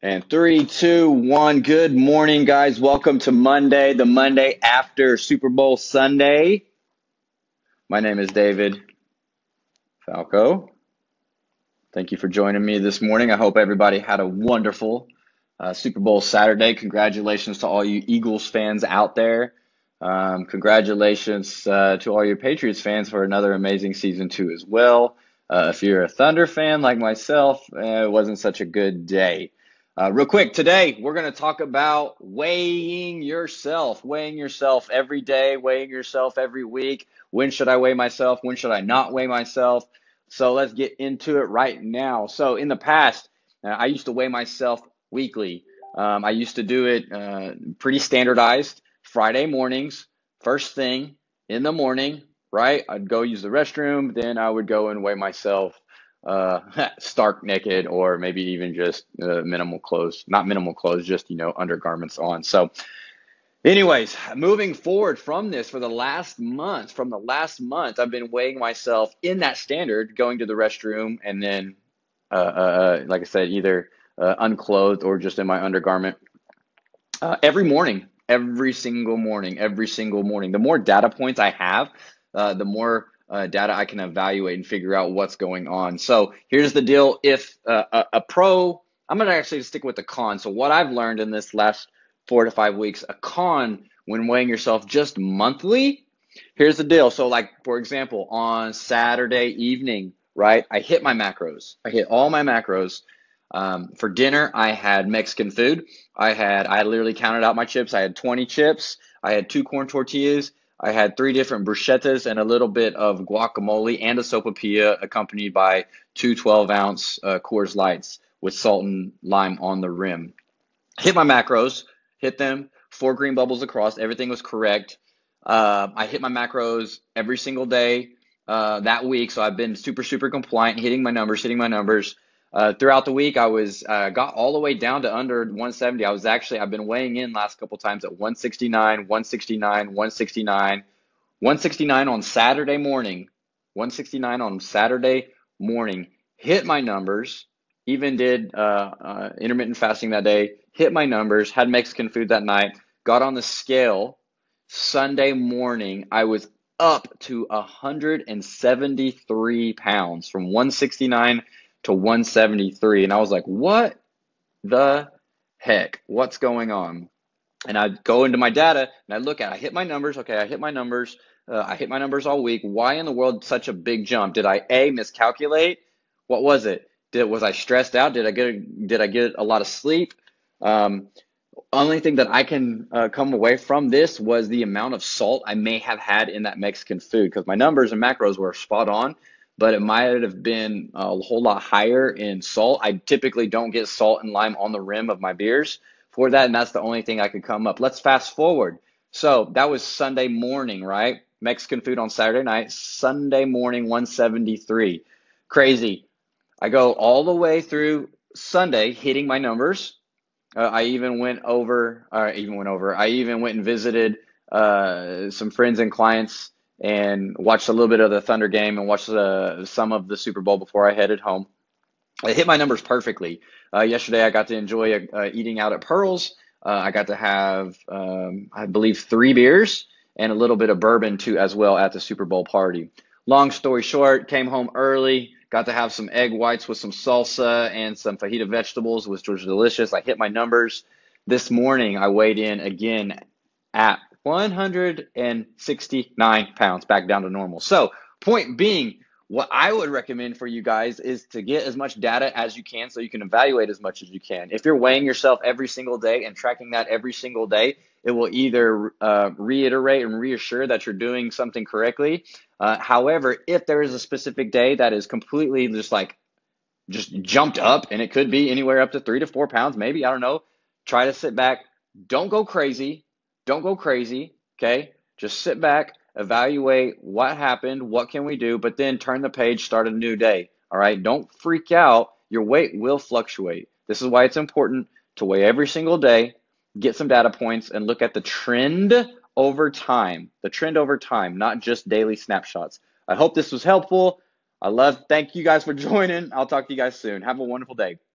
And three, two, one. Good morning, guys. Welcome to Monday, the Monday after Super Bowl Sunday. My name is David Falco. Thank you for joining me this morning. I hope everybody had a wonderful uh, Super Bowl Saturday. Congratulations to all you Eagles fans out there. Um, congratulations uh, to all your Patriots fans for another amazing season, too, as well. Uh, if you're a Thunder fan like myself, eh, it wasn't such a good day. Uh, real quick, today we're going to talk about weighing yourself, weighing yourself every day, weighing yourself every week. When should I weigh myself? When should I not weigh myself? So let's get into it right now. So in the past, uh, I used to weigh myself weekly. Um, I used to do it uh, pretty standardized Friday mornings, first thing in the morning, right? I'd go use the restroom, then I would go and weigh myself uh, stark naked or maybe even just uh, minimal clothes, not minimal clothes, just, you know, undergarments on. So, anyways, moving forward from this for the last month, from the last month, I've been weighing myself in that standard, going to the restroom and then, uh, uh, uh like I said, either uh, unclothed or just in my undergarment uh, every morning, every single morning, every single morning. The more data points I have, uh, the more uh, data I can evaluate and figure out what's going on. So here's the deal: if uh, a, a, pro, I'm gonna actually stick with the con. So what I've learned in this last four to five weeks, a con when weighing yourself just monthly. Here's the deal. So like for example, on Saturday evening, right? I hit my macros. I hit all my macros. Um, for dinner, I had Mexican food. I had I literally counted out my chips. I had 20 chips. I had two corn tortillas. I had three different bruschettas and a little bit of guacamole and a sopapilla accompanied by two 12 ounce uh, Coors Lights with salt and lime on the rim. Hit my macros, hit them, four green bubbles across, everything was correct. Uh, I hit my macros every single day uh, that week, so I've been super, super compliant, hitting my numbers, hitting my numbers. Uh, throughout the week, I was uh, got all the way down to under 170. I was actually I've been weighing in last couple times at 169, 169, 169, 169 on Saturday morning, 169 on Saturday morning. Hit my numbers. Even did uh, uh, intermittent fasting that day. Hit my numbers. Had Mexican food that night. Got on the scale Sunday morning. I was up to 173 pounds from 169 to 173. And I was like, what the heck? What's going on? And I go into my data and I look at, I hit my numbers. Okay, I hit my numbers. Uh, I hit my numbers all week. Why in the world such a big jump? Did I a miscalculate? What was it? Did was I stressed out? Did I get did I get a lot of sleep? Um, only thing that I can uh, come away from this was the amount of salt I may have had in that Mexican food because my numbers and macros were spot on but it might have been a whole lot higher in salt. I typically don't get salt and lime on the rim of my beers for that, and that's the only thing I could come up. Let's fast forward. So that was Sunday morning, right? Mexican food on Saturday night. Sunday morning, 173. Crazy. I go all the way through Sunday hitting my numbers. Uh, I even went over, I even went over, I even went and visited uh, some friends and clients and watched a little bit of the Thunder game and watched uh, some of the Super Bowl before I headed home. I hit my numbers perfectly. Uh, yesterday, I got to enjoy uh, eating out at Pearls. Uh, I got to have, um, I believe, three beers and a little bit of bourbon too, as well, at the Super Bowl party. Long story short, came home early, got to have some egg whites with some salsa and some fajita vegetables, which was delicious. I hit my numbers. This morning, I weighed in again at 169 pounds back down to normal. So, point being, what I would recommend for you guys is to get as much data as you can so you can evaluate as much as you can. If you're weighing yourself every single day and tracking that every single day, it will either uh, reiterate and reassure that you're doing something correctly. Uh, however, if there is a specific day that is completely just like just jumped up and it could be anywhere up to three to four pounds, maybe, I don't know, try to sit back. Don't go crazy. Don't go crazy, okay? Just sit back, evaluate what happened, what can we do, but then turn the page, start a new day. All right? Don't freak out. Your weight will fluctuate. This is why it's important to weigh every single day, get some data points, and look at the trend over time. The trend over time, not just daily snapshots. I hope this was helpful. I love, thank you guys for joining. I'll talk to you guys soon. Have a wonderful day.